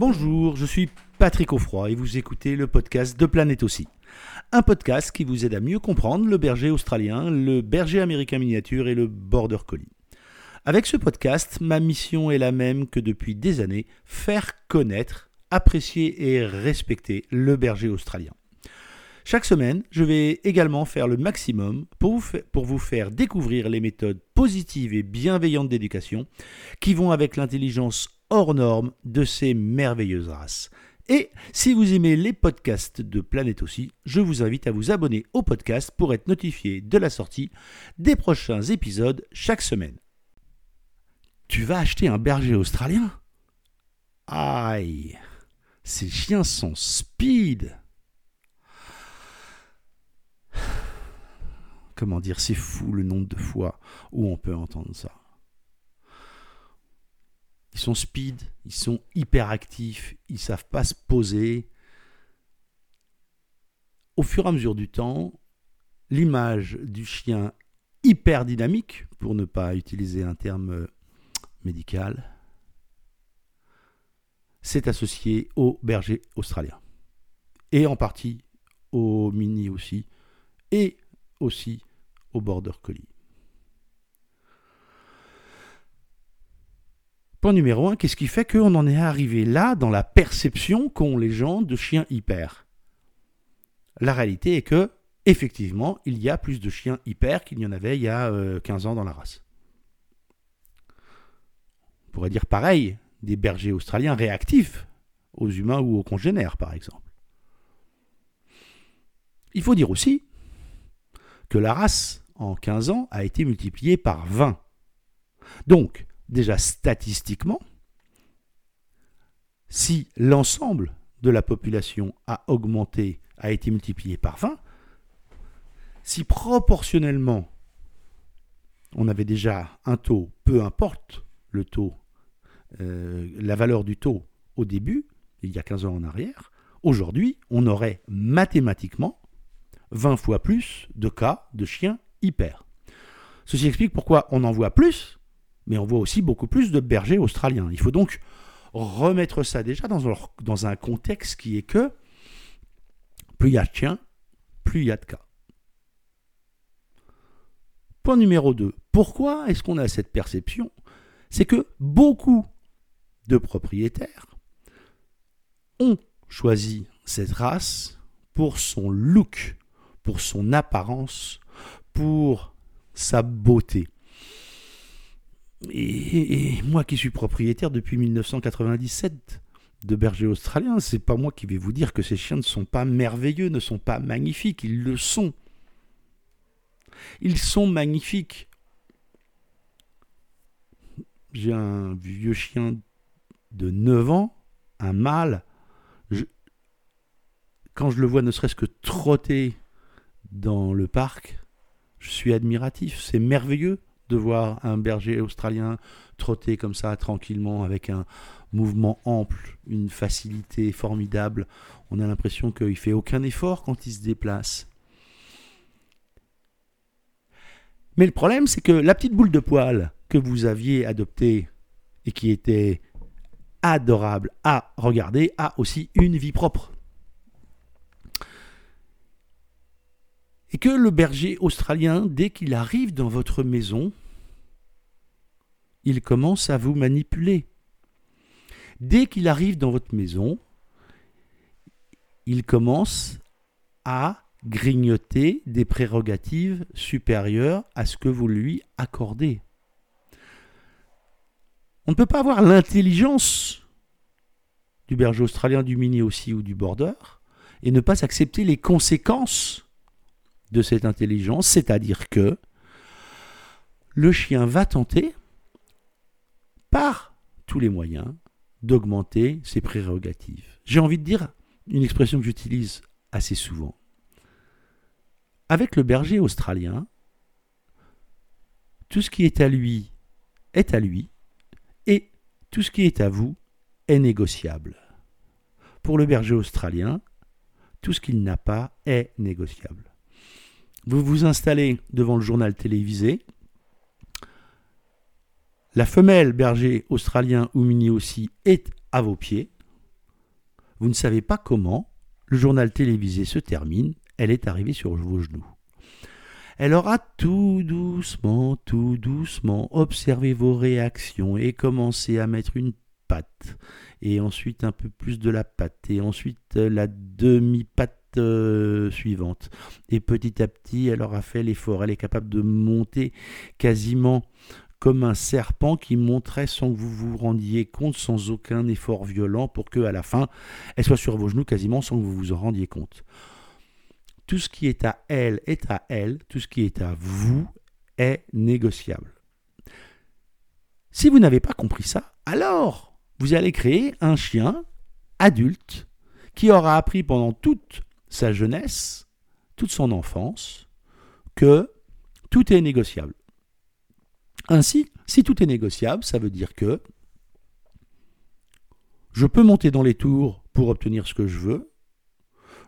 Bonjour, je suis Patrick Offroy et vous écoutez le podcast de Planète aussi. Un podcast qui vous aide à mieux comprendre le berger australien, le berger américain miniature et le border collie. Avec ce podcast, ma mission est la même que depuis des années, faire connaître, apprécier et respecter le berger australien. Chaque semaine, je vais également faire le maximum pour vous, pour vous, faire découvrir les méthodes positives et bienveillantes d'éducation qui vont avec l'intelligence hors norme de ces merveilleuses races. Et si vous aimez les podcasts de Planète aussi, je vous invite à vous abonner au podcast pour être notifié de la sortie des prochains épisodes chaque semaine. Tu vas acheter un berger australien? Aïe Ces chiens sont speed Comment dire, c'est fou le nombre de fois où on peut entendre ça. Ils sont speed, ils sont hyper actifs, ils savent pas se poser. Au fur et à mesure du temps, l'image du chien hyper dynamique, pour ne pas utiliser un terme médical, s'est associée au berger australien. Et en partie au mini aussi, et aussi au border collie. Point numéro 1, qu'est-ce qui fait qu'on en est arrivé là dans la perception qu'ont les gens de chiens hyper? La réalité est que, effectivement, il y a plus de chiens hyper qu'il n'y en avait il y a 15 ans dans la race. On pourrait dire pareil des bergers australiens réactifs aux humains ou aux congénères, par exemple. Il faut dire aussi que la race, en 15 ans, a été multipliée par 20. Donc, déjà statistiquement, si l'ensemble de la population a augmenté, a été multiplié par 20, si proportionnellement on avait déjà un taux, peu importe le taux, euh, la valeur du taux au début, il y a 15 ans en arrière, aujourd'hui on aurait mathématiquement 20 fois plus de cas de chiens hyper. Ceci explique pourquoi on en voit plus, mais on voit aussi beaucoup plus de bergers australiens. Il faut donc remettre ça déjà dans, un contexte qui est que plus il y a de chiens, plus il y a de cas. Point numéro 2. Pourquoi est-ce qu'on a cette perception? C'est que beaucoup de propriétaires ont choisi cette race pour son look, pour son apparence, pour sa beauté. Et, moi qui suis propriétaire depuis 1997 de bergers australiens, c'est pas moi qui vais vous dire que ces chiens ne sont pas merveilleux, ne sont pas magnifiques, ils le sont. Ils sont magnifiques. J'ai un vieux chien de 9 ans, un mâle. quand je le vois ne serait-ce que trotter dans le parc, je suis admiratif. C'est merveilleux de voir un berger australien trotter comme ça tranquillement avec un mouvement ample, une facilité formidable. On a l'impression qu'il fait aucun effort quand il se déplace. Mais le problème, c'est que la petite boule de poil que vous aviez adoptée et qui était adorable à regarder a aussi une vie propre. Que le berger australien, dès qu'il arrive dans votre maison, il commence à vous manipuler. Dès qu'il arrive dans votre maison, il commence à grignoter des prérogatives supérieures à ce que vous lui accordez. On ne peut pas avoir l'intelligence du berger australien, du mini aussi ou du border et ne pas accepter les conséquences de cette intelligence, c'est-à-dire que le chien va tenter par tous les moyens d'augmenter ses prérogatives. J'ai envie de dire une expression que j'utilise assez souvent. Avec le berger australien, tout ce qui est à lui est à lui et tout ce qui est à vous est négociable. Pour le berger australien, tout ce qu'il n'a pas est négociable. Vous vous installez devant le journal télévisé, la femelle berger australien ou mini aussi est à vos pieds. vous ne savez pas comment, le journal télévisé se termine, elle est arrivée sur vos genoux. Elle aura tout doucement, tout doucement observé vos réactions et commencé à mettre une patte, et ensuite un peu plus de la patte, et ensuite la demi-patte euh, suivante. Et petit à petit, elle aura fait l'effort. Elle est capable de monter quasiment comme un serpent qui monterait sans que vous vous rendiez compte, sans aucun effort violent, pour que à la fin, elle soit sur vos genoux quasiment sans que vous vous en rendiez compte. Tout ce qui est à elle est à elle, tout ce qui est à vous est négociable. Si vous n'avez pas compris ça, alors vous allez créer un chien adulte qui aura appris pendant toute sa jeunesse, toute son enfance, que tout est négociable. Ainsi, si tout est négociable, ça veut dire que je peux monter dans les tours pour obtenir ce que je veux,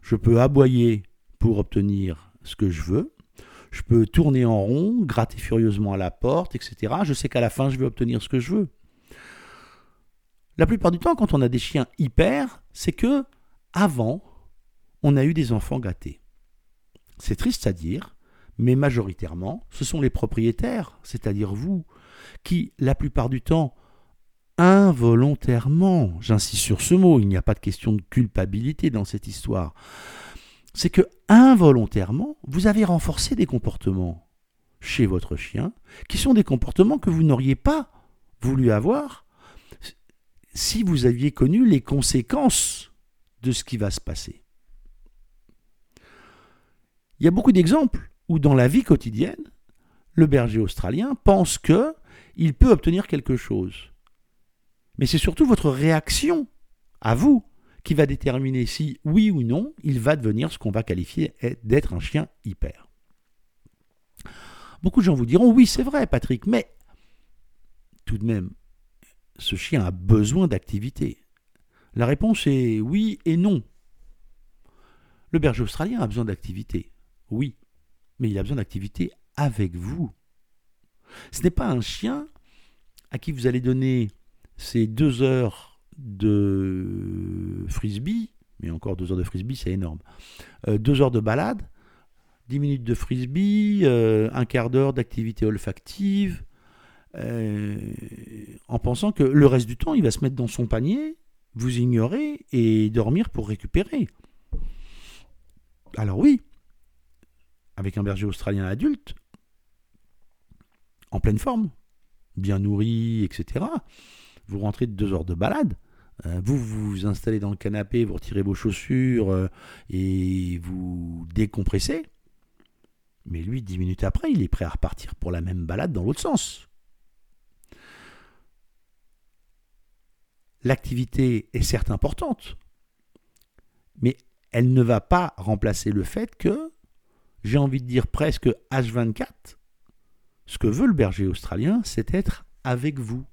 je peux aboyer pour obtenir ce que je veux, je peux tourner en rond, gratter furieusement à la porte, etc. Je sais qu'à la fin, je vais obtenir ce que je veux. La plupart du temps, quand on a des chiens hyper, c'est que avant, on a eu des enfants gâtés. C'est triste à dire, mais majoritairement, ce sont les propriétaires, c'est-à-dire vous, qui, la plupart du temps, involontairement, j'insiste sur ce mot, il n'y a pas de question de culpabilité dans cette histoire, c'est que involontairement, vous avez renforcé des comportements chez votre chien, qui sont des comportements que vous n'auriez pas voulu avoir si vous aviez connu les conséquences de ce qui va se passer. Il y a beaucoup d'exemples où dans la vie quotidienne, le berger australien pense que il peut obtenir quelque chose. Mais c'est surtout votre réaction à vous qui va déterminer si, oui ou non, il va devenir ce qu'on va qualifier d'être un chien hyper. Beaucoup de gens vous diront, oui, c'est vrai, Patrick, mais tout de même, ce chien a besoin d'activité. La réponse est oui et non. Le berger australien a besoin d'activité, oui, mais il a besoin d'activité avec vous. Ce n'est pas un chien à qui vous allez donner ces deux heures de frisbee, mais encore deux heures de frisbee, c'est énorme. Euh, deux heures de balade, dix minutes de frisbee, euh, un quart d'heure d'activité olfactive, euh, en pensant que le reste du temps, il va se mettre dans son panier, vous ignorer et dormir pour récupérer. Alors oui, avec un berger australien adulte, en pleine forme, bien nourri, etc., vous rentrez de deux heures de balade, euh, vous vous installez dans le canapé, vous retirez vos chaussures euh, et vous décompressez. Mais lui, dix minutes après, il est prêt à repartir pour la même balade dans l'autre sens. L'activité est certes importante, mais elle ne va pas remplacer le fait que, j'ai envie de dire presque H24, ce que veut le berger australien, c'est être avec vous.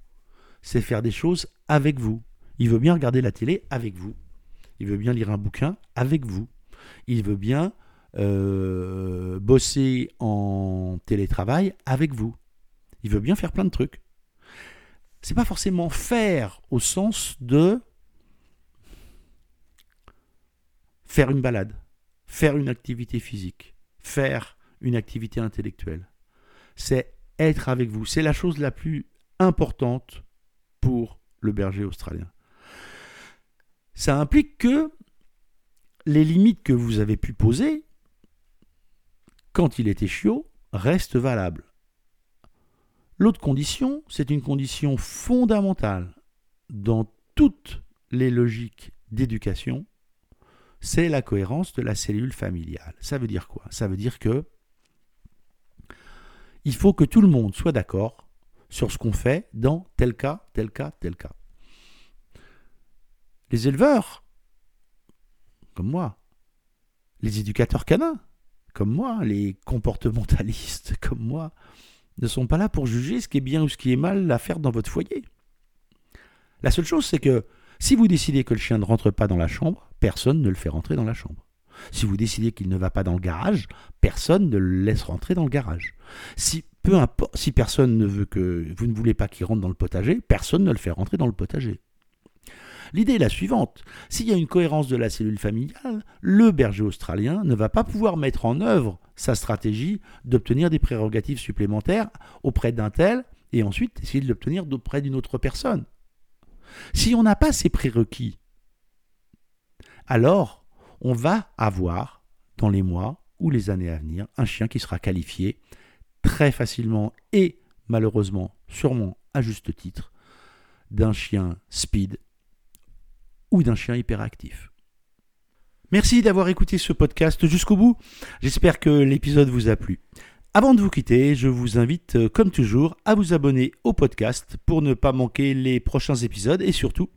C'est faire des choses avec vous. Il veut bien regarder la télé avec vous. Il veut bien lire un bouquin avec vous. Il veut bien euh, bosser en télétravail avec vous. Il veut bien faire plein de trucs. C'est pas forcément faire au sens de faire une balade, faire une activité physique, faire une activité intellectuelle. C'est être avec vous. C'est la chose la plus importante pour le berger australien. Ça implique que les limites que vous avez pu poser quand il était chiot restent valables. L'autre condition, c'est une condition fondamentale dans toutes les logiques d'éducation, c'est la cohérence de la cellule familiale. Ça veut dire quoi? Ça veut dire que il faut que tout le monde soit d'accord sur ce qu'on fait dans tel cas, tel cas, tel cas. Les éleveurs, comme moi, les éducateurs canins, comme moi, les comportementalistes, comme moi, ne sont pas là pour juger ce qui est bien ou ce qui est mal à faire dans votre foyer. La seule chose, c'est que si vous décidez que le chien ne rentre pas dans la chambre, personne ne le fait rentrer dans la chambre. Si vous décidez qu'il ne va pas dans le garage, personne ne le laisse rentrer dans le garage. Si personne ne veut que vous ne voulez pas qu'il rentre dans le potager, personne ne le fait rentrer dans le potager. L'idée est la suivante. S'il y a une cohérence de la cellule familiale, le berger australien ne va pas pouvoir mettre en œuvre sa stratégie d'obtenir des prérogatives supplémentaires auprès d'un tel et ensuite essayer de l'obtenir auprès d'une autre personne. Si on n'a pas ces prérequis, alors on va avoir dans les mois ou les années à venir un chien qui sera qualifié très facilement et malheureusement, sûrement à juste titre, d'un chien speed ou d'un chien hyperactif. Merci d'avoir écouté ce podcast jusqu'au bout. J'espère que l'épisode vous a plu. Avant de vous quitter, je vous invite, euh, comme toujours, à vous abonner au podcast pour ne pas manquer les prochains épisodes et surtout,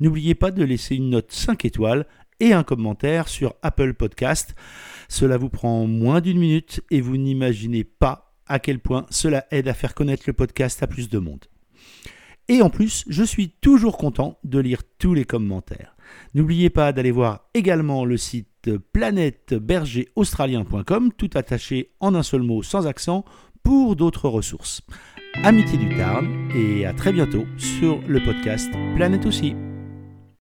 n'oubliez pas de laisser une note 5 étoiles et un commentaire sur Apple Podcast. Cela vous prend moins d'une minute et vous n'imaginez pas à quel point cela aide à faire connaître le podcast à plus de monde. Et en plus, je suis toujours content de lire tous les commentaires. N'oubliez pas d'aller voir également le site planètebergeraustralien.com, tout attaché en un seul mot sans accent, pour d'autres ressources. Amitié du Tarn et à très bientôt sur le podcast Planète aussi.